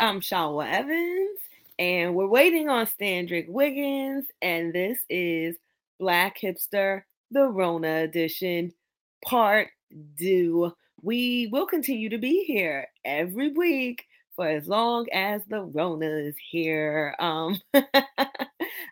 I'm Shawa Evans, and we're waiting on Standrick Wiggins, and this is Black Hipster, the Rona edition, part two. We will continue to be here every week for as long as the Rona is here. Um,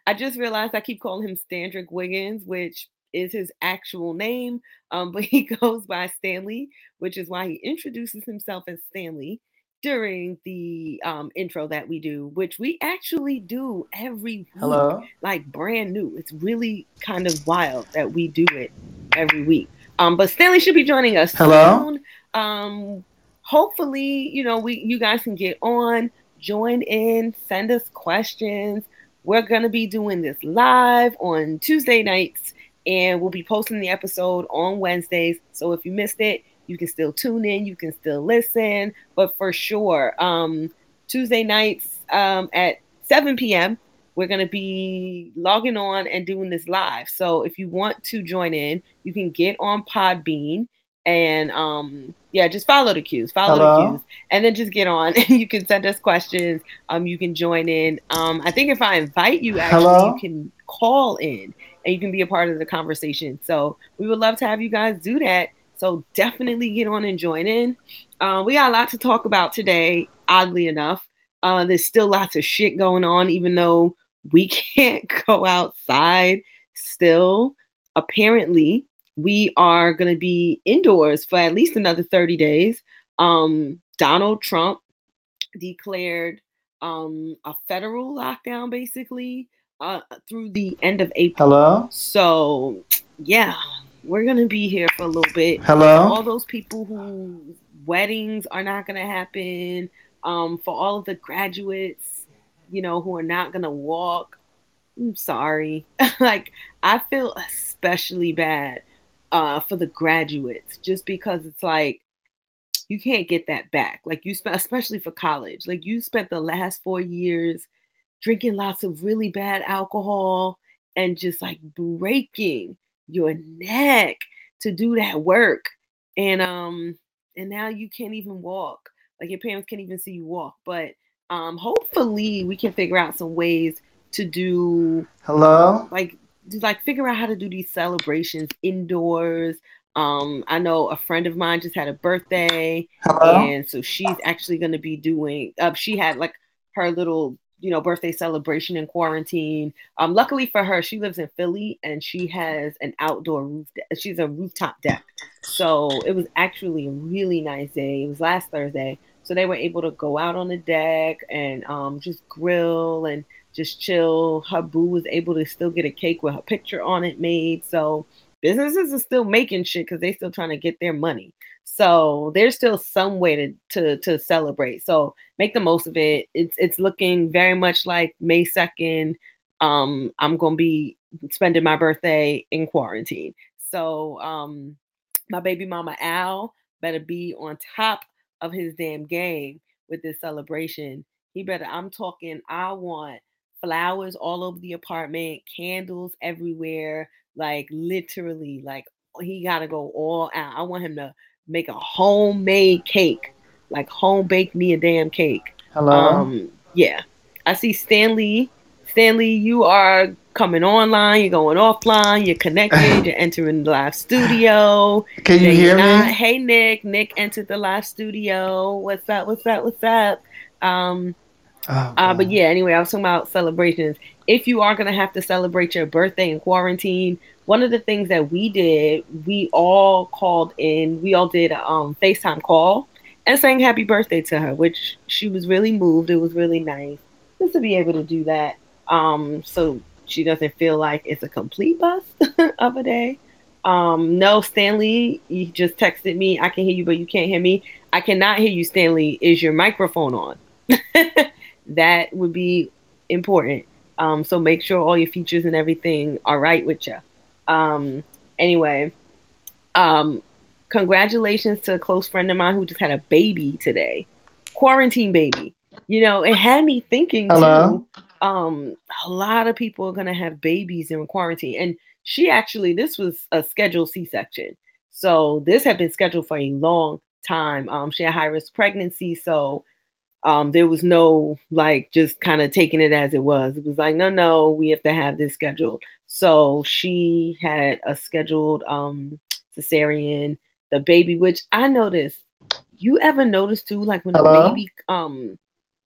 I just realized I keep calling him Standrick Wiggins, which is his actual name, um, but he goes by Stanley, which is why he introduces himself as Stanley during the um, intro that we do, which we actually do every week, Hello. like brand new. It's really kind of wild that we do it every week. Um, but Stanley should be joining us Hello? soon. Um, hopefully, you know, we you guys can get on, join in, send us questions. We're gonna be doing this live on Tuesday nights, and we'll be posting the episode on Wednesdays. So if you missed it, you can still tune in, you can still listen. But for sure, um, Tuesday nights um, at 7 p.m. We're going to be logging on and doing this live. So if you want to join in, you can get on Podbean and um yeah, just follow the cues, follow the cues, and then just get on. you can send us questions. Um, you can join in. Um, I think if I invite you, actually, Hello? you can call in and you can be a part of the conversation. So we would love to have you guys do that. So definitely get on and join in. Uh, we got a lot to talk about today. Oddly enough, uh, there's still lots of shit going on, even though we can't go outside. Still, apparently, we are going to be indoors for at least another 30 days. Um, Donald Trump declared um, a federal lockdown basically uh, through the end of April. Hello. So, yeah, we're going to be here for a little bit. Hello. All those people who weddings are not going to happen, um, for all of the graduates, you know, who are not going to walk. I'm sorry. like, I feel especially bad uh, for the graduates just because it's like, you can't get that back. Like you spent, especially for college, like you spent the last four years drinking lots of really bad alcohol and just like breaking your neck to do that work. And um, and now you can't even walk. Like your parents can't even see you walk. But um, hopefully we can figure out some ways to do Hello. like to like figure out how to do these celebrations indoors. Um, I know a friend of mine just had a birthday, Hello. and so she's actually going to be doing. Uh, she had like her little, you know, birthday celebration in quarantine. Um, luckily for her, she lives in Philly, and she has an outdoor roof. De- she's a rooftop deck, so it was actually a really nice day. It was last Thursday, so they were able to go out on the deck and um, just grill and just chill. Her boo was able to still get a cake with her picture on it made. So businesses are still making shit because they're still trying to get their money. So there's still some way to, to to celebrate. So make the most of it. It's it's looking very much like May 2nd. Um, I'm gonna be spending my birthday in quarantine. So um my baby mama Al better be on top of his damn game with this celebration. He better, I'm talking, I want flowers all over the apartment, candles everywhere, like literally, like he got to go all out. I want him to make a homemade cake, like home bake me a damn cake. Hello. Um, yeah, I see Stanley. Stanley, you are coming online. You're going offline. You're connected. You're entering the live studio. Can you hear not- me? Hey, Nick. Nick entered the live studio. What's up? What's up? What's up? Um, Oh, uh, but yeah, anyway, I was talking about celebrations. If you are going to have to celebrate your birthday in quarantine, one of the things that we did, we all called in, we all did a um, FaceTime call and sang happy birthday to her, which she was really moved. It was really nice just to be able to do that. Um, so she doesn't feel like it's a complete bust of a day. Um, no, Stanley, you just texted me. I can hear you, but you can't hear me. I cannot hear you, Stanley. Is your microphone on? that would be important. Um, so make sure all your features and everything are right with you. Um, anyway, um, congratulations to a close friend of mine who just had a baby today, quarantine baby. You know, it had me thinking Hello? too. Um, a lot of people are gonna have babies in quarantine, and she actually this was a scheduled C-section, so this had been scheduled for a long time. Um, she had high risk pregnancy, so um, there was no like just kind of taking it as it was. It was like, no, no, we have to have this scheduled. So she had a scheduled um, cesarean, the baby, which I noticed. You ever notice too, like when Hello? a baby um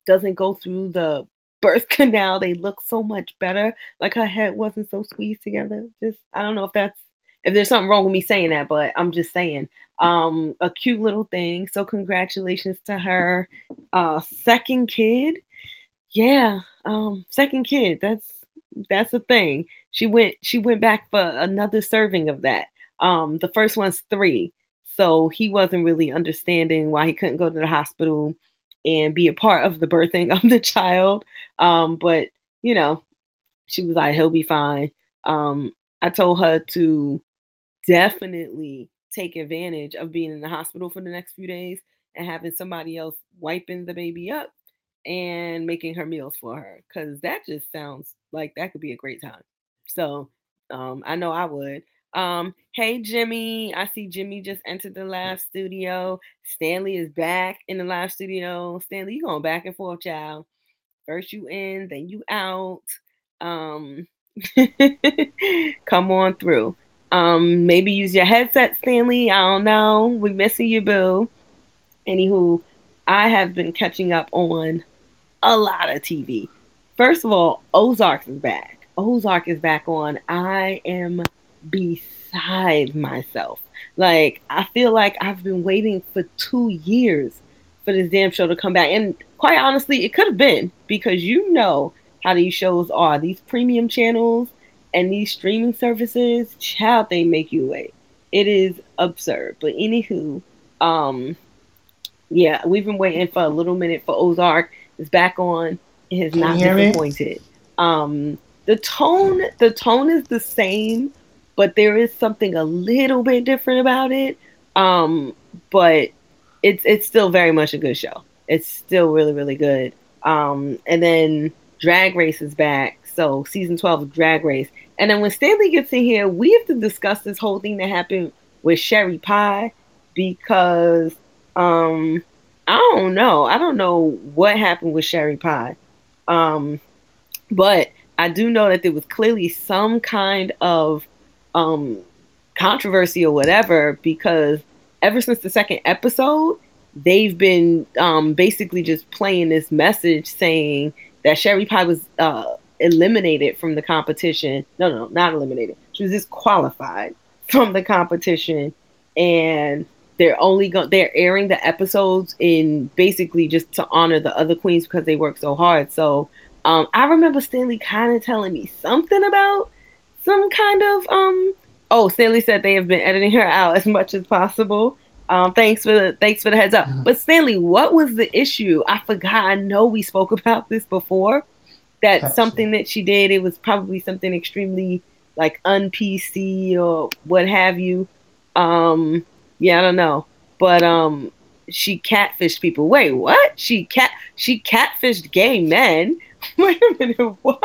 doesn't go through the birth canal, they look so much better. Like her head wasn't so squeezed together. Just I don't know if that's if there's something wrong with me saying that, but I'm just saying. Um, a cute little thing. So congratulations to her. Uh, second kid. Yeah, um, second kid. That's that's the thing. She went she went back for another serving of that. Um, the first one's three. So he wasn't really understanding why he couldn't go to the hospital and be a part of the birthing of the child. Um, but you know, she was like, he'll be fine. Um, I told her to definitely take advantage of being in the hospital for the next few days and having somebody else wiping the baby up and making her meals for her because that just sounds like that could be a great time. So um, I know I would. Um, hey Jimmy, I see Jimmy just entered the live studio. Stanley is back in the live studio. Stanley, you going back and forth, child. First you in, then you out. Um, come on through. Um, maybe use your headset, Stanley. I don't know. We're missing you, boo. Anywho, I have been catching up on a lot of TV. First of all, Ozark is back. Ozark is back on. I am beside myself. Like, I feel like I've been waiting for two years for this damn show to come back. And quite honestly, it could have been because you know how these shows are. These premium channels and these streaming services, child, they make you wait. It is absurd. But anywho, um, yeah, we've been waiting for a little minute for Ozark. It's back on. It has not disappointed. Um, the tone, the tone is the same, but there is something a little bit different about it. Um, but it's it's still very much a good show. It's still really really good. Um, and then Drag Race is back, so season twelve of Drag Race. And then when Stanley gets in here, we have to discuss this whole thing that happened with Sherry Pie because um I don't know. I don't know what happened with Sherry Pie. Um, but I do know that there was clearly some kind of um controversy or whatever because ever since the second episode, they've been um, basically just playing this message saying that Sherry Pie was uh, eliminated from the competition. No, no, not eliminated. She was disqualified from the competition, and they're only going they're airing the episodes in basically just to honor the other queens because they work so hard. So um, I remember Stanley kind of telling me something about some kind of um Oh, Stanley said they have been editing her out as much as possible. Um, thanks for the thanks for the heads up. But Stanley, what was the issue? I forgot. I know we spoke about this before. That That's something that she did, it was probably something extremely like un PC or what have you. Um, yeah, I don't know. But um she catfished people. Wait, what? She cat she catfished gay men. Wait a minute, what?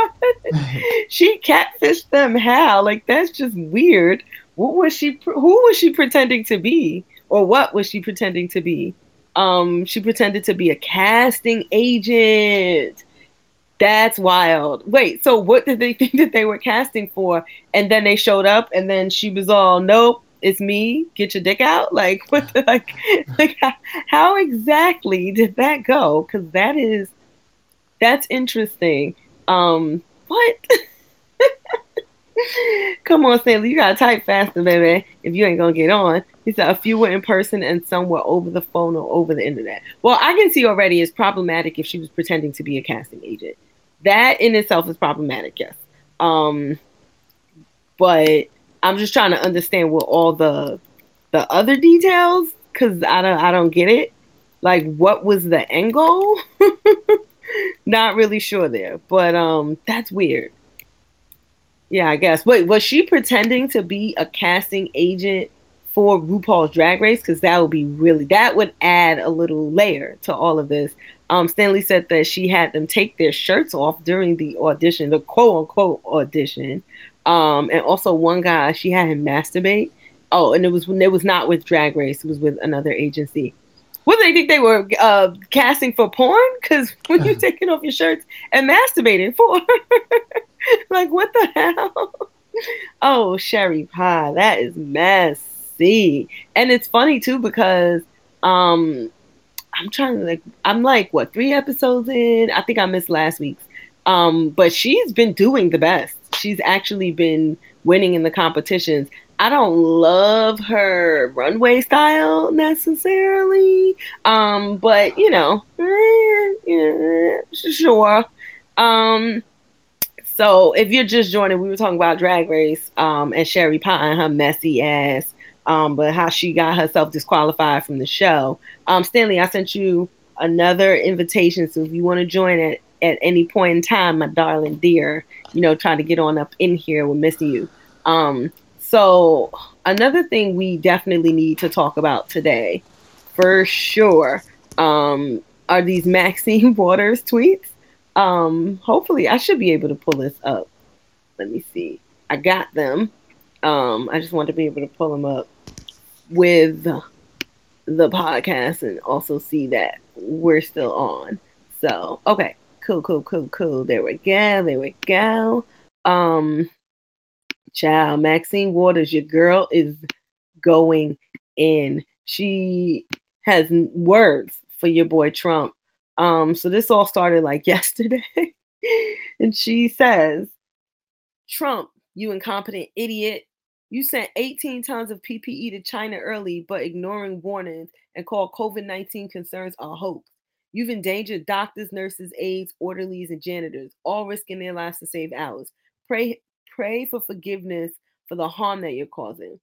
she catfished them how? Like that's just weird. What was she? Who was she pretending to be, or what was she pretending to be? Um, she pretended to be a casting agent. That's wild. Wait, so what did they think that they were casting for? And then they showed up, and then she was all, "Nope, it's me. Get your dick out." Like what? The, like, like how, how exactly did that go? Because that is that's interesting. Um, what? Come on, Stanley, you gotta type faster, baby. If you ain't gonna get on, he said a few were in person and some were over the phone or over the internet. Well, I can see already it's problematic if she was pretending to be a casting agent. That in itself is problematic, yes. Um, but I'm just trying to understand what all the the other details because I don't I don't get it. Like, what was the angle? Not really sure there, but um, that's weird. Yeah, I guess. Wait, was she pretending to be a casting agent for RuPaul's Drag Race? Because that would be really that would add a little layer to all of this. Um, Stanley said that she had them take their shirts off during the audition, the quote unquote audition. Um, and also one guy, she had him masturbate. Oh, and it was when it was not with Drag Race; it was with another agency. What do they think they were uh, casting for porn? Because when you're taking off your shirts and masturbating for, like what the hell? Oh, Sherry Pie, that is messy, and it's funny too because um, I'm trying to like I'm like what three episodes in? I think I missed last week's. Um, but she's been doing the best. She's actually been winning in the competitions. I don't love her runway style necessarily, um, but you know, eh, yeah, sure. Um, so if you're just joining, we were talking about Drag Race um, and Sherry Pie and her messy ass, um, but how she got herself disqualified from the show. Um, Stanley, I sent you another invitation, so if you want to join it at any point in time, my darling dear, you know, try to get on up in here. We're missing you. Um, so another thing we definitely need to talk about today, for sure, um, are these Maxine Waters tweets. Um, hopefully, I should be able to pull this up. Let me see. I got them. Um, I just want to be able to pull them up with the podcast and also see that we're still on. So, okay, cool, cool, cool, cool. There we go. There we go. Um, Child, Maxine Waters, your girl is going in. She has words for your boy Trump. Um, so this all started like yesterday. and she says, Trump, you incompetent idiot. You sent 18 tons of PPE to China early, but ignoring warnings and called COVID 19 concerns a hoax. You've endangered doctors, nurses, aides, orderlies, and janitors, all risking their lives to save ours. Pray, pray for forgiveness for the harm that you're causing.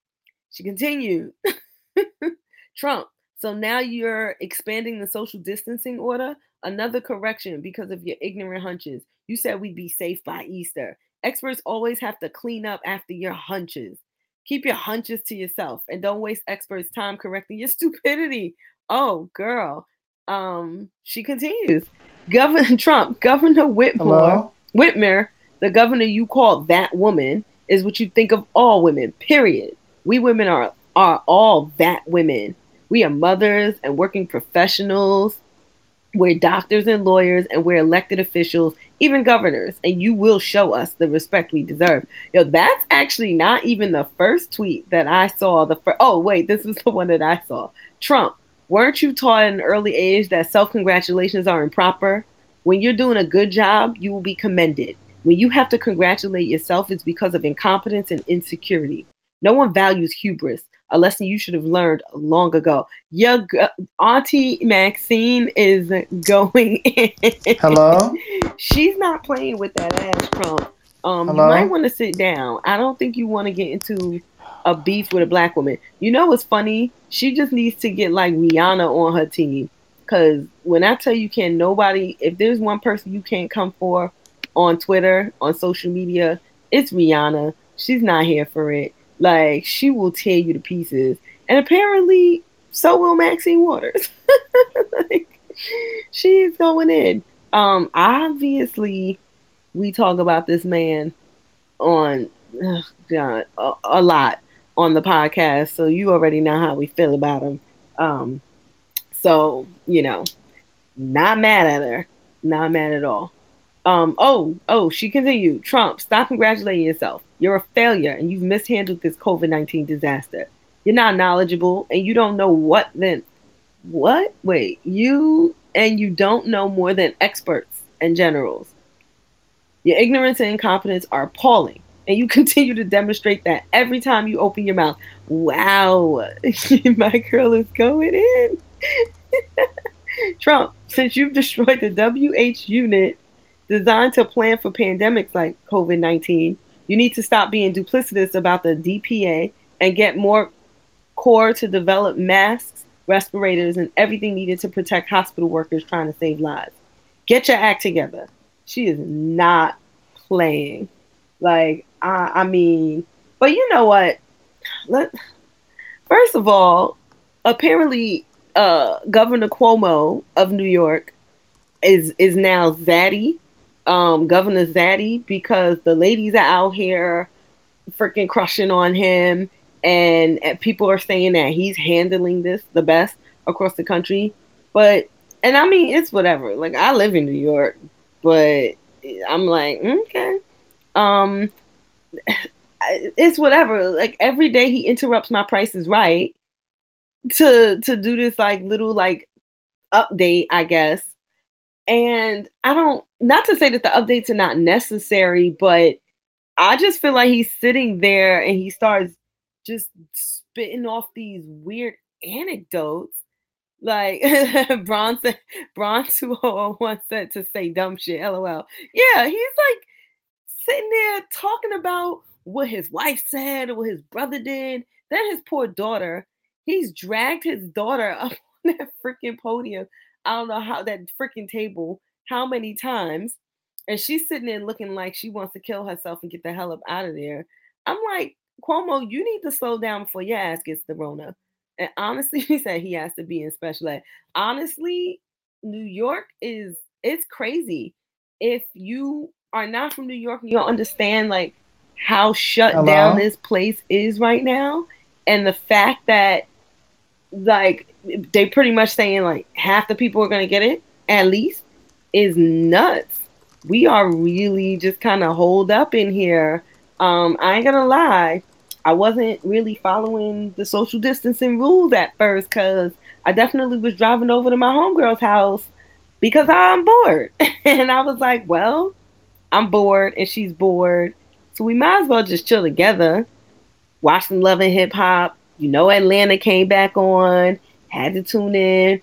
She continued Trump, so now you're expanding the social distancing order. Another correction because of your ignorant hunches. You said we'd be safe by Easter. Experts always have to clean up after your hunches. Keep your hunches to yourself and don't waste experts' time correcting your stupidity. Oh, girl. Um, she continues. Governor Trump, Governor Whitmore, Hello? Whitmer the governor you call that woman is what you think of all women, period. We women are are all that women. We are mothers and working professionals. We're doctors and lawyers and we're elected officials, even governors, and you will show us the respect we deserve. Yo, that's actually not even the first tweet that I saw. The first, oh wait, this is the one that I saw. Trump, weren't you taught at an early age that self congratulations are improper? When you're doing a good job, you will be commended. When you have to congratulate yourself, it's because of incompetence and insecurity. No one values hubris, a lesson you should have learned long ago. Your auntie Maxine is going in. Hello? She's not playing with that ass Trump. Um, you might want to sit down. I don't think you want to get into a beef with a black woman. You know what's funny? She just needs to get like Rihanna on her team. Cause when I tell you, can nobody, if there's one person you can't come for, on Twitter, on social media, it's Rihanna. She's not here for it. Like she will tear you to pieces. And apparently, so will Maxine Waters. like, she's going in. Um, obviously, we talk about this man on ugh, God, a, a, lot on the podcast, so you already know how we feel about him. Um, so you know, not mad at her, not mad at all. Um, oh, oh, she continued. Trump, stop congratulating yourself. You're a failure and you've mishandled this COVID 19 disaster. You're not knowledgeable and you don't know what then. What? Wait, you and you don't know more than experts and generals. Your ignorance and incompetence are appalling. And you continue to demonstrate that every time you open your mouth. Wow, my girl is going in. Trump, since you've destroyed the WH unit designed to plan for pandemics like COVID 19. You need to stop being duplicitous about the DPA and get more core to develop masks, respirators, and everything needed to protect hospital workers trying to save lives. Get your act together. She is not playing. Like, I, I mean, but you know what? Let, first of all, apparently, uh, Governor Cuomo of New York is is now Zaddy um, Governor Zaddy because the ladies are out here freaking crushing on him, and, and people are saying that he's handling this the best. across the country. But and I mean it's whatever. Like I live in New York, but I'm like, okay. Um it's whatever. Like every day he interrupts my price is right to to do this like little like update, I guess. And I don't not to say that the updates are not necessary, but I just feel like he's sitting there and he starts just spitting off these weird anecdotes. Like Bronson Bronson once said to say dumb shit, lol. Yeah, he's like sitting there talking about what his wife said or what his brother did. Then his poor daughter, he's dragged his daughter up on that freaking podium. I don't know how that freaking table, how many times. And she's sitting there looking like she wants to kill herself and get the hell up out of there. I'm like, Cuomo, you need to slow down before your ass gets the Rona. And honestly, he said he has to be in special ed. Honestly, New York is it's crazy. If you are not from New York, you don't understand like how shut Hello? down this place is right now, and the fact that like they pretty much saying like half the people are gonna get it at least is nuts. We are really just kind of holed up in here. Um, I ain't gonna lie, I wasn't really following the social distancing rules at first because I definitely was driving over to my homegirl's house because I'm bored. and I was like, well, I'm bored and she's bored. So we might as well just chill together, watch some Love and Hip Hop. You know, Atlanta came back on, had to tune in.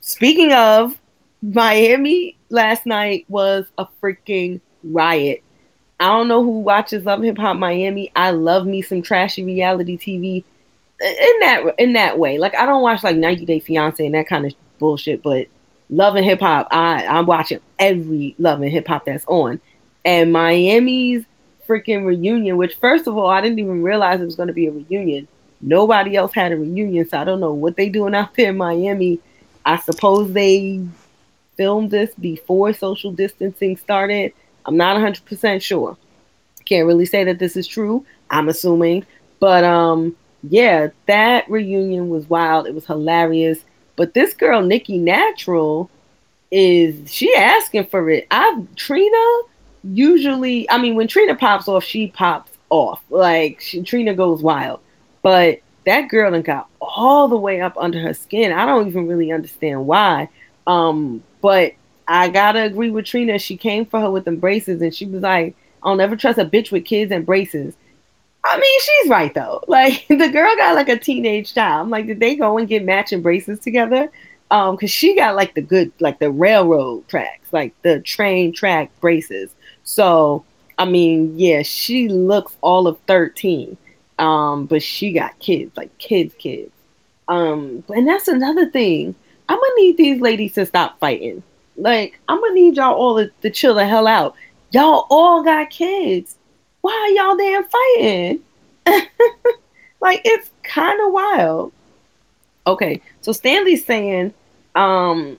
Speaking of, Miami last night was a freaking riot. I don't know who watches Love Hip Hop Miami. I love me some trashy reality TV in that in that way. Like I don't watch like 90 Day Fiance and that kind of bullshit, but Love and Hip Hop, I I'm watching every Love and Hip Hop that's on. And Miami's freaking reunion, which first of all, I didn't even realize it was going to be a reunion. Nobody else had a reunion, so I don't know what they doing out there in Miami. I suppose they filmed this before social distancing started. I'm not 100% sure. Can't really say that this is true. I'm assuming, but um yeah, that reunion was wild. It was hilarious. But this girl Nikki Natural is she asking for it. I Trina usually, I mean, when Trina pops off, she pops off. Like she, Trina goes wild. But that girl done got all the way up under her skin. I don't even really understand why. Um, but I gotta agree with Trina. She came for her with them braces, and she was like, "I'll never trust a bitch with kids and braces." I mean, she's right though. Like the girl got like a teenage child. I'm like, did they go and get matching braces together? Um, cause she got like the good, like the railroad tracks, like the train track braces. So, I mean, yeah, she looks all of 13. Um, but she got kids, like kids, kids. Um, and that's another thing. I'm gonna need these ladies to stop fighting. Like, I'm gonna need y'all all to, to chill the hell out. Y'all all got kids. Why y'all damn fighting? like, it's kind of wild. Okay, so Stanley's saying, um,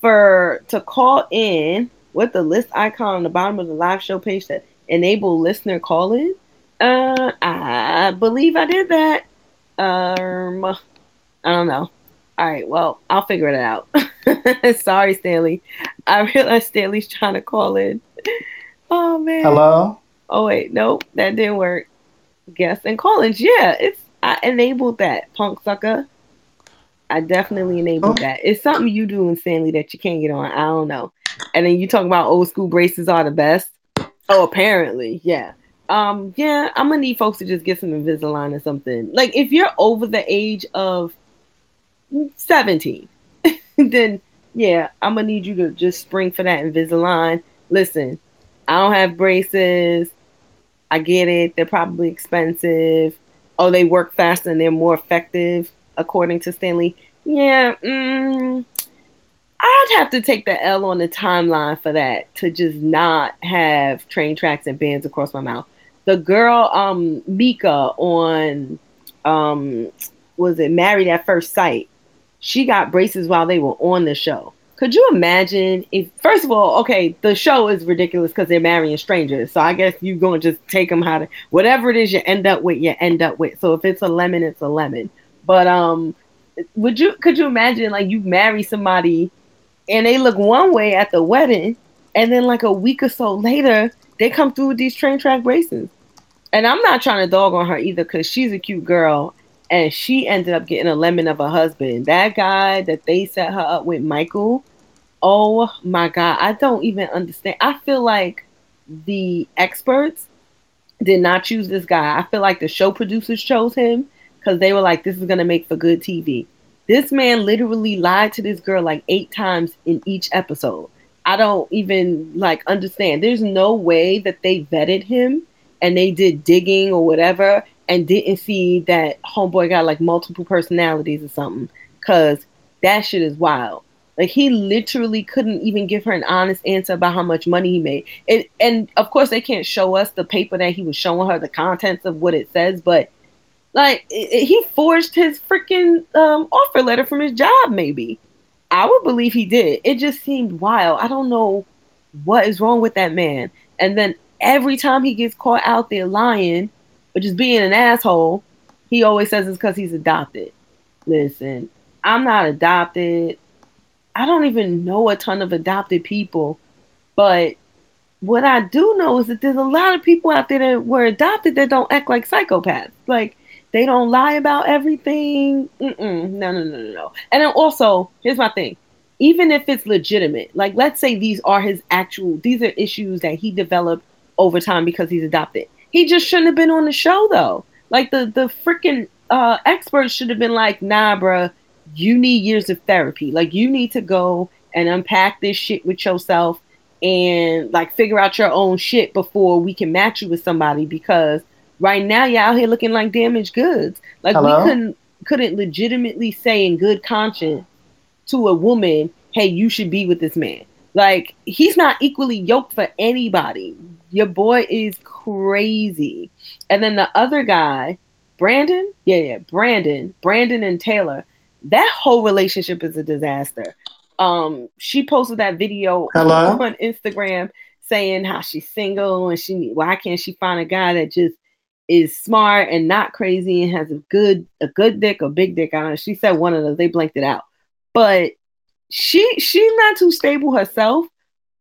for to call in with the list icon on the bottom of the live show page that enable listener call in. Uh, I believe I did that. Um, I don't know. All right, well, I'll figure it out. Sorry, Stanley. I realized Stanley's trying to call in. Oh man. Hello. Oh wait, nope, that didn't work. Guest and callings. Yeah, it's I enabled that, punk sucker. I definitely enabled oh. that. It's something you do in Stanley that you can't get on. I don't know. And then you talk about old school braces are the best. Oh, apparently, yeah. Um, yeah, I'm gonna need folks to just get some Invisalign or something. Like if you're over the age of 17, then yeah, I'm gonna need you to just spring for that Invisalign. Listen, I don't have braces. I get it. They're probably expensive. Oh, they work faster and they're more effective, according to Stanley. Yeah, mm, I'd have to take the L on the timeline for that to just not have train tracks and bands across my mouth. The girl, um, Meka on, um, was it Married at First Sight? She got braces while they were on the show. Could you imagine if, first of all, okay, the show is ridiculous because they're marrying strangers. So I guess you're going to just take them how to, whatever it is you end up with, you end up with. So if it's a lemon, it's a lemon. But, um, would you could you imagine like you marry somebody and they look one way at the wedding and then like a week or so later they come through with these train track braces and i'm not trying to dog on her either because she's a cute girl and she ended up getting a lemon of a husband. That guy that they set her up with michael oh my god i don't even understand. I feel like the experts did not choose this guy. I feel like the show producers chose him because they were like this is going to make for good tv this man literally lied to this girl like eight times in each episode. I don't even like understand. There's no way that they vetted him and they did digging or whatever and didn't see that homeboy got like multiple personalities or something. Cause that shit is wild. Like he literally couldn't even give her an honest answer about how much money he made. And and of course they can't show us the paper that he was showing her, the contents of what it says, but like he forged his freaking um, offer letter from his job. Maybe I would believe he did. It just seemed wild. I don't know what is wrong with that man. And then every time he gets caught out there lying or just being an asshole, he always says it's because he's adopted. Listen, I'm not adopted. I don't even know a ton of adopted people, but what I do know is that there's a lot of people out there that were adopted that don't act like psychopaths. Like they don't lie about everything. Mm-mm, no, no, no, no, no. And then also, here's my thing. Even if it's legitimate, like let's say these are his actual, these are issues that he developed over time because he's adopted. He just shouldn't have been on the show though. Like the the freaking uh, experts should have been like, nah, bruh, you need years of therapy. Like you need to go and unpack this shit with yourself and like figure out your own shit before we can match you with somebody because Right now, you're out here looking like damaged goods. Like Hello? we couldn't couldn't legitimately say in good conscience to a woman, "Hey, you should be with this man." Like he's not equally yoked for anybody. Your boy is crazy. And then the other guy, Brandon, yeah, yeah, Brandon, Brandon and Taylor. That whole relationship is a disaster. Um, she posted that video Hello? on Instagram saying how she's single and she why can't she find a guy that just is smart and not crazy and has a good a good dick or big dick on it. She said one of those. They blanked it out, but she she's not too stable herself.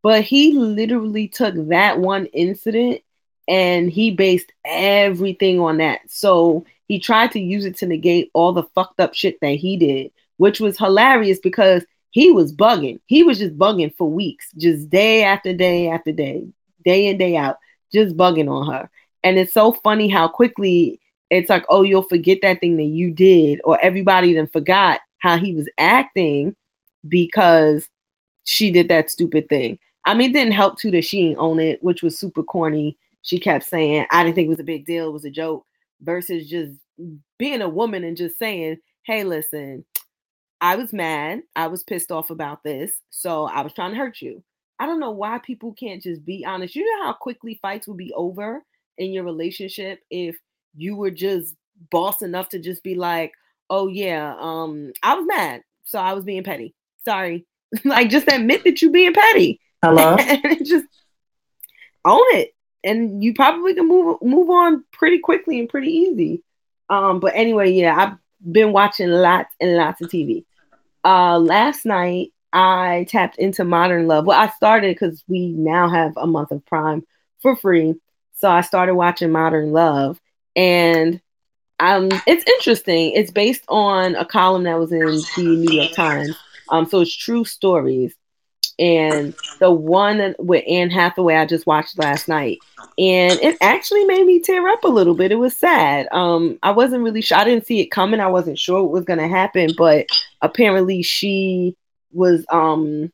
But he literally took that one incident and he based everything on that. So he tried to use it to negate all the fucked up shit that he did, which was hilarious because he was bugging. He was just bugging for weeks, just day after day after day, day in, day out, just bugging on her. And it's so funny how quickly it's like, oh, you'll forget that thing that you did, or everybody then forgot how he was acting because she did that stupid thing. I mean, it didn't help too that she didn't own it, which was super corny. She kept saying, I didn't think it was a big deal, it was a joke, versus just being a woman and just saying, hey, listen, I was mad. I was pissed off about this. So I was trying to hurt you. I don't know why people can't just be honest. You know how quickly fights will be over in your relationship if you were just boss enough to just be like, oh yeah, um, I was mad, so I was being petty. Sorry. like just admit that you're being petty. Hello. and just own it. And you probably can move move on pretty quickly and pretty easy. Um, but anyway, yeah, I've been watching lots and lots of TV. Uh last night I tapped into Modern Love. Well, I started because we now have a month of Prime for free. So I started watching Modern Love, and um, it's interesting. It's based on a column that was in the New York Times. Um, so it's true stories. And the one with Anne Hathaway I just watched last night, and it actually made me tear up a little bit. It was sad. Um, I wasn't really sure. I didn't see it coming. I wasn't sure what was going to happen, but apparently she was um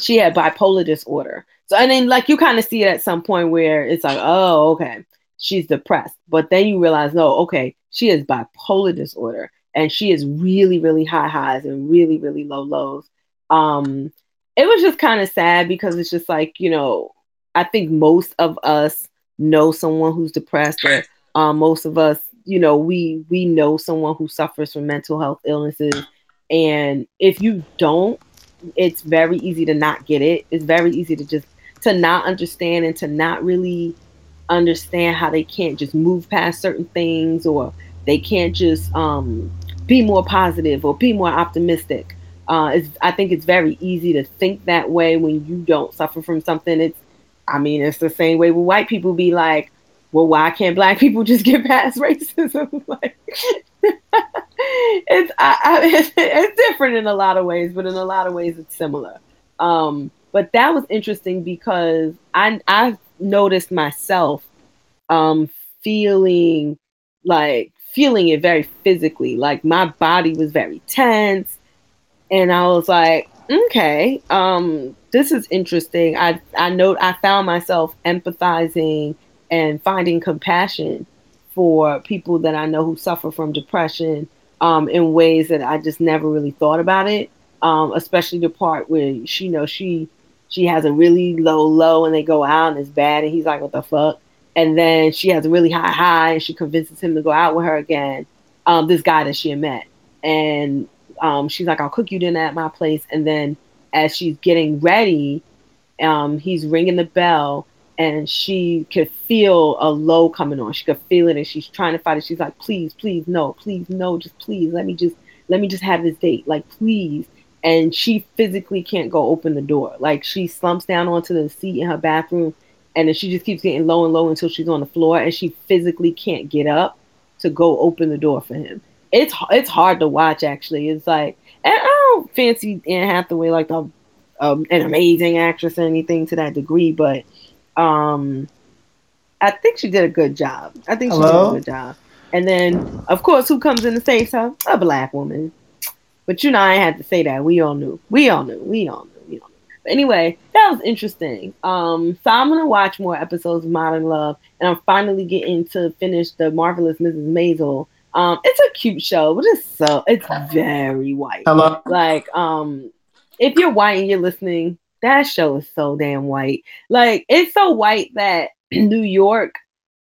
she had bipolar disorder so and then like you kind of see it at some point where it's like, oh, okay, she's depressed. But then you realize, no, okay, she has bipolar disorder and she is really, really high highs and really, really low lows. Um, it was just kind of sad because it's just like, you know, I think most of us know someone who's depressed or um, most of us, you know, we we know someone who suffers from mental health illnesses. And if you don't, it's very easy to not get it. It's very easy to just to not understand and to not really understand how they can't just move past certain things or they can't just um be more positive or be more optimistic. Uh, I think it's very easy to think that way when you don't suffer from something. It's, I mean, it's the same way with white people be like, well, why can't black people just get past racism? it's, I, I, it's, it's different in a lot of ways, but in a lot of ways it's similar. Um, but that was interesting because I I noticed myself um, feeling like feeling it very physically. Like my body was very tense, and I was like, okay, um, this is interesting. I I know I found myself empathizing and finding compassion for people that I know who suffer from depression um, in ways that I just never really thought about it. Um, especially the part where she, you know, she she has a really low low and they go out and it's bad and he's like, what the fuck? And then she has a really high high and she convinces him to go out with her again. Um, this guy that she had met. And um, she's like, I'll cook you dinner at my place. And then as she's getting ready, um, he's ringing the bell and she could feel a low coming on. She could feel it and she's trying to fight it. She's like, please, please, no, please, no, just please, let me just, let me just have this date. Like, please and she physically can't go open the door. Like she slumps down onto the seat in her bathroom and then she just keeps getting low and low until she's on the floor and she physically can't get up to go open the door for him. It's it's hard to watch actually. It's like and I don't fancy Anne Hathaway like a, um, an amazing actress or anything to that degree, but um, I think she did a good job. I think Hello? she did a good job. And then, of course, who comes in and saves her? A black woman. But you know, I had to say that. We all knew. We all knew. We all knew. We all knew. But anyway, that was interesting. Um, so I'm gonna watch more episodes of Modern Love, and I'm finally getting to finish the marvelous Mrs. Maisel. Um, it's a cute show, but it's so it's very white. Hello. Like, um, if you're white and you're listening, that show is so damn white. Like, it's so white that New York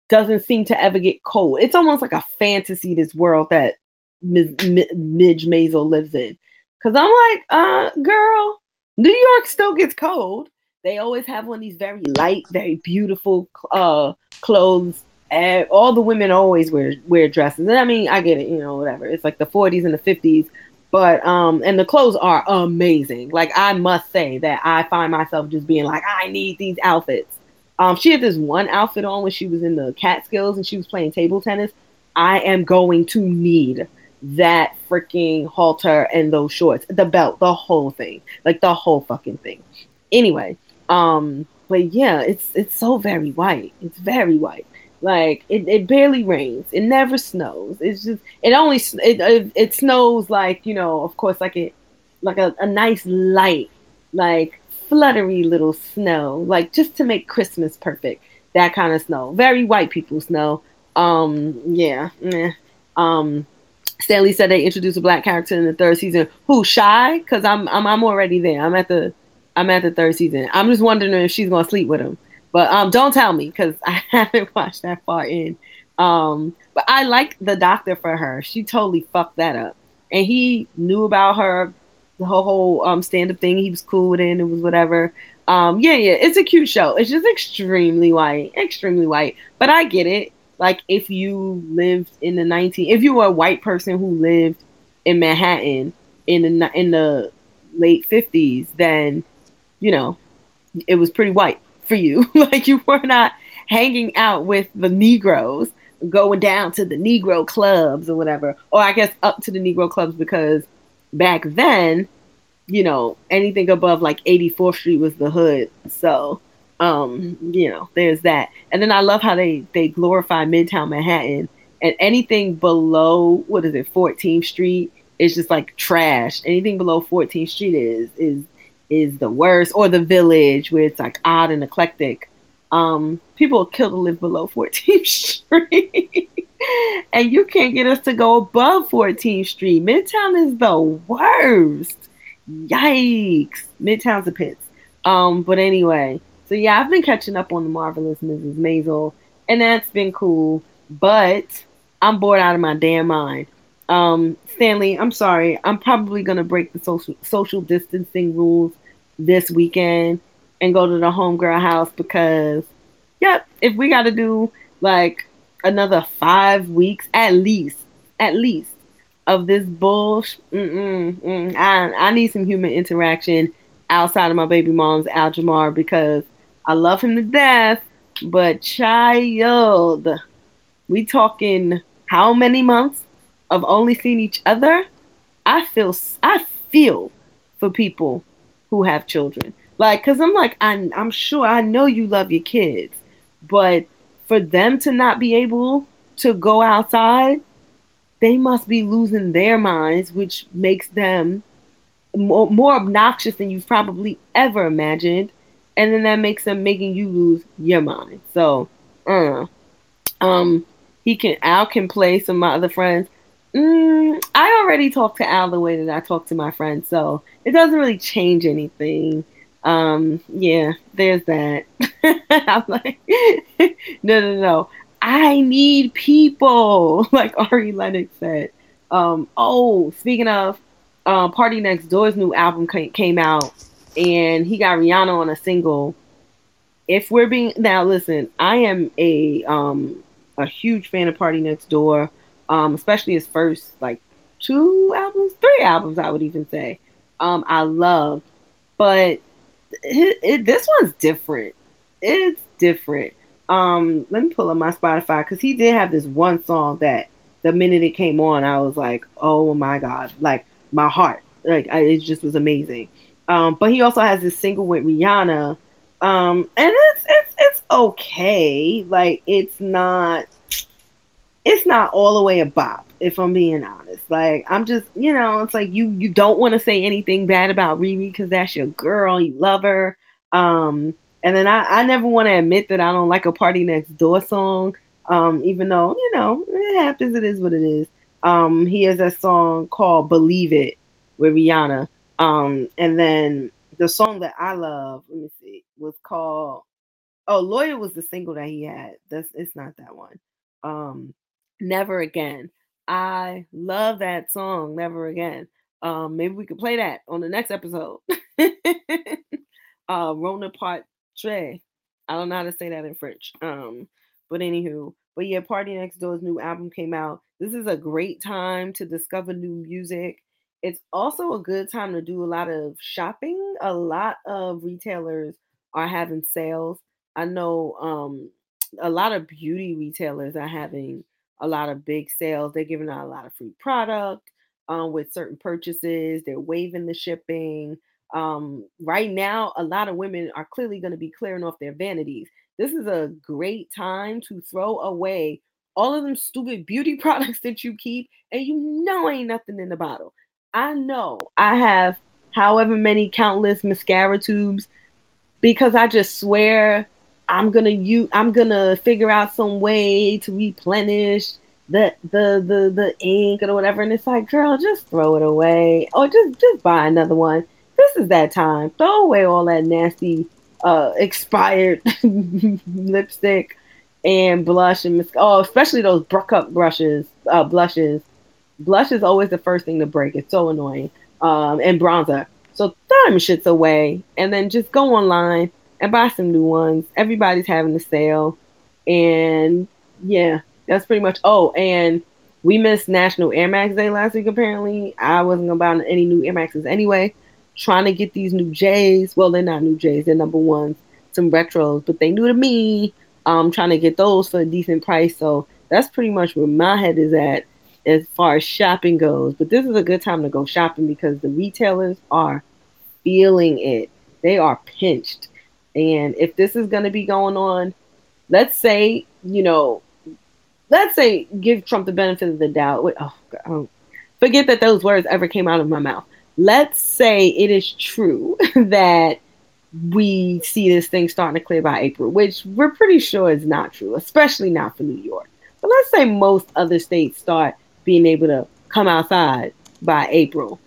doesn't seem to ever get cold. It's almost like a fantasy, this world that Midge Maisel lives in. Cause I'm like, uh, girl, New York still gets cold. They always have of these very light, very beautiful uh clothes. And all the women always wear wear dresses. And I mean, I get it, you know, whatever. It's like the 40s and the 50s. But um, and the clothes are amazing. Like I must say that I find myself just being like, I need these outfits. Um, she had this one outfit on when she was in the Catskills and she was playing table tennis. I am going to need that freaking halter and those shorts, the belt, the whole thing, like the whole fucking thing. Anyway, um, but yeah, it's it's so very white. It's very white. Like it, it barely rains. It never snows. It's just it only it it, it snows like you know, of course, like it like a, a nice light, like fluttery little snow, like just to make Christmas perfect. That kind of snow. Very white people snow. Um, yeah. Um, Stanley said they introduced a black character in the third season. Who shy? Because I'm, I'm I'm already there. I'm at the I'm at the third season. I'm just wondering if she's gonna sleep with him. But um, don't tell me because I haven't watched that far in. Um, but I like the doctor for her. She totally fucked that up, and he knew about her, the whole whole um stand up thing. He was cool with it. And it was whatever. Um, yeah, yeah, it's a cute show. It's just extremely white, extremely white. But I get it like if you lived in the 19 if you were a white person who lived in Manhattan in the in the late 50s then you know it was pretty white for you. Like you were not hanging out with the negroes going down to the negro clubs or whatever. Or I guess up to the negro clubs because back then you know anything above like 84th street was the hood. So um, you know, there's that. And then I love how they they glorify Midtown Manhattan and anything below what is it, 14th Street is just like trash. Anything below 14th Street is is is the worst, or the Village where it's like odd and eclectic. Um, people kill to live below 14th Street, and you can't get us to go above 14th Street. Midtown is the worst. Yikes! Midtown's a pits. Um, but anyway, so yeah, I've been catching up on the marvelous Mrs. Maisel, and that's been cool. But I'm bored out of my damn mind. Um, Stanley, I'm sorry. I'm probably gonna break the social social distancing rules this weekend and go to the homegirl house because, yep, if we got to do like another five weeks at least, at least of this bullshit. I, I need some human interaction outside of my baby mom's Aljamar because I love him to death. But child, we talking how many months of only seeing each other? I feel I feel for people who have children. Like, cause I'm like, I'm, I'm sure I know you love your kids, but for them to not be able to go outside, they must be losing their minds, which makes them more, more obnoxious than you've probably ever imagined. And then that makes them making you lose your mind. So, uh, um, he can, Al can play some of my other friends. Mm, I already talk to Al the way that I talk to my friends, so it doesn't really change anything. Um, yeah, there's that. I'm like, no, no, no. I need people, like Ari Lennox said. Um, oh, speaking of, uh, Door's new album came out, and he got Rihanna on a single. If we're being now, listen, I am a um a huge fan of PartyNextDoor, um, especially his first like two albums, three albums, I would even say. Um, I love, but it, it, this one's different. It's different. Um, let me pull up my Spotify because he did have this one song that the minute it came on, I was like, oh my god, like my heart, like I, it just was amazing. Um, but he also has this single with Rihanna, um, and it's it's it's okay. Like it's not it's not all the way a bop if I'm being honest. Like I'm just, you know, it's like you you don't want to say anything bad about Riri because that's your girl, you love her. Um, and then I, I never want to admit that I don't like a PartyNextDoor song. Um, even though, you know, it happens, it is what it is. Um, he has a song called Believe It with Rihanna. Um, and then the song that I love, let me see, was called Oh, Loyal was the single that he had. That's it's not that one. Um, Never Again. I love that song, Never Again. Um, maybe we could play that on the next episode. uh, Rona Part Tre. I don't know how to say that in French. Um, but anywho, but yeah, PartyNextDoor's new album came out. This is a great time to discover new music. It's also a good time to do a lot of shopping. A lot of retailers are having sales. I know um, a lot of beauty retailers are having a lot of big sales. They're giving out a lot of free product um, with certain purchases. They're waiving the shipping. Um, right now, a lot of women are clearly going to be clearing off their vanities. This is a great time to throw away all of them stupid beauty products that you keep and you know ain't nothing in the bottle. I know I have however many countless mascara tubes because I just swear I'm gonna use I'm gonna figure out some way to replenish the the the the ink or whatever. And it's like, girl, just throw it away. Or just just buy another one. This is that time. Throw away all that nasty uh expired lipstick and blush and mascara. Oh, especially those Bruck up brushes, uh blushes. Blush is always the first thing to break. It's so annoying. Um, and bronzer. So throw them shits away and then just go online and buy some new ones. Everybody's having a sale. And yeah, that's pretty much. Oh, and we missed National Air Max Day last week, apparently. I wasn't going to buy any new Air Maxes anyway. Trying to get these new J's. Well, they're not new J's, they're number ones. Some retros, but they new to me. I'm trying to get those for a decent price. So that's pretty much where my head is at as far as shopping goes. But this is a good time to go shopping because the retailers are feeling it. They are pinched. And if this is going to be going on, let's say, you know, let's say give Trump the benefit of the doubt. Wait, oh, God, oh, forget that those words ever came out of my mouth. Let's say it is true that we see this thing starting to clear by April, which we're pretty sure is not true, especially not for New York. But let's say most other states start being able to come outside by April.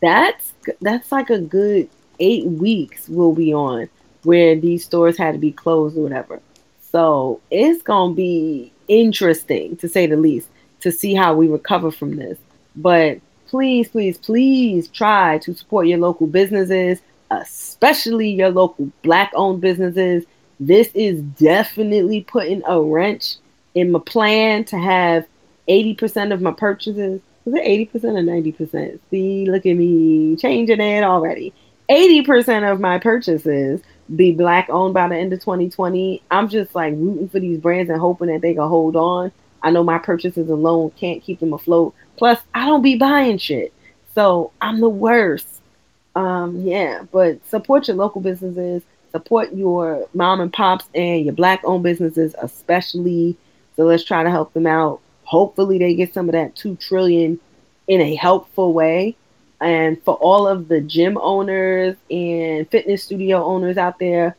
That's that's like a good eight weeks we'll be on where these stores had to be closed or whatever. So it's gonna be interesting to say the least to see how we recover from this. But please, please, please try to support your local businesses, especially your local black owned businesses. This is definitely putting a wrench in my plan to have 80% of my purchases Was it 80% or 90%? See, look at me changing it already. 80% of my purchases be black owned by the end of 2020. I'm just like rooting for these brands and hoping that they can hold on. I know my purchases alone can't keep them afloat. Plus, I don't be buying shit. So I'm the worst. Um, yeah, but support your local businesses, support your mom and pops and your black owned businesses, especially. So let's try to help them out. Hopefully, they get some of that two trillion in a helpful way. And for all of the gym owners and fitness studio owners out there,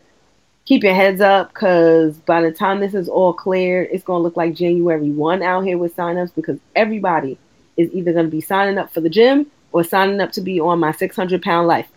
keep your heads up because by the time this is all cleared, it's going to look like January 1 out here with signups because everybody is either going to be signing up for the gym or signing up to be on my 600 pound life.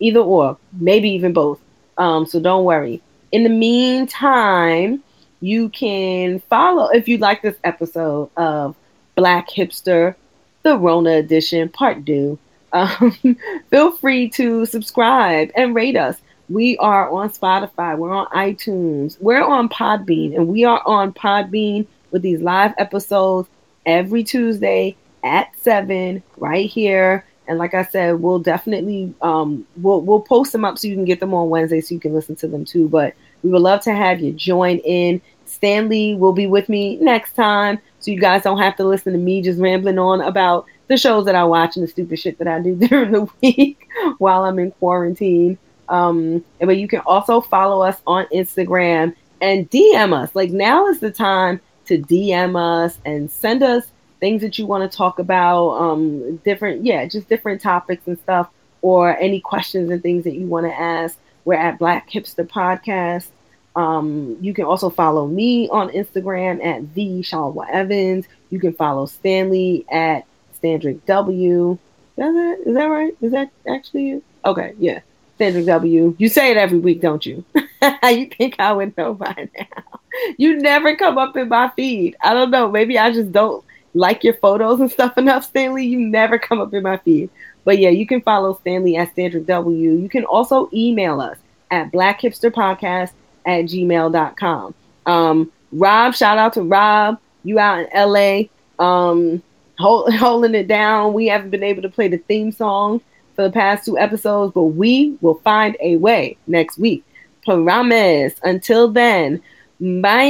Either or, maybe even both. Um, so don't worry. In the meantime, you can follow if you like this episode of Black Hipster, the Rona edition, part two um, feel free to subscribe and rate us. We are on Spotify, we're on iTunes, we're on Podbean, and we are on Podbean with these live episodes every Tuesday at seven right here. And like I said, we'll definitely um, we'll we'll post them up so you can get them on Wednesday so you can listen to them too. But we would love to have you join in. Stanley will be with me next time, so you guys don't have to listen to me just rambling on about the shows that I watch and the stupid shit that I do during the week while I'm in quarantine. Um, but you can also follow us on Instagram and DM us. Like now is the time to DM us and send us things that you want to talk about. Um, different, yeah, just different topics and stuff, or any questions and things that you want to ask. We're at Black Hipster Podcast. Um, you can also follow me on Instagram at the Shalwa Evans. You can follow Stanley at Standrick W. Is that, is that right? Is that actually you? Okay, yeah. Standrick W. You say it every week, don't you? you think I would know by now? You never come up in my feed. I don't know. Maybe I just don't like your photos and stuff enough, Stanley. You never come up in my feed. But yeah, you can follow Stanley at Standrick W. You can also email us at blackhipsterpodcast at gmail.com. Um, Rob, shout out to Rob. You out in LA. Um, hold, holding it down. We haven't been able to play the theme song for the past two episodes, but we will find a way next week. Promise. Until then, bye.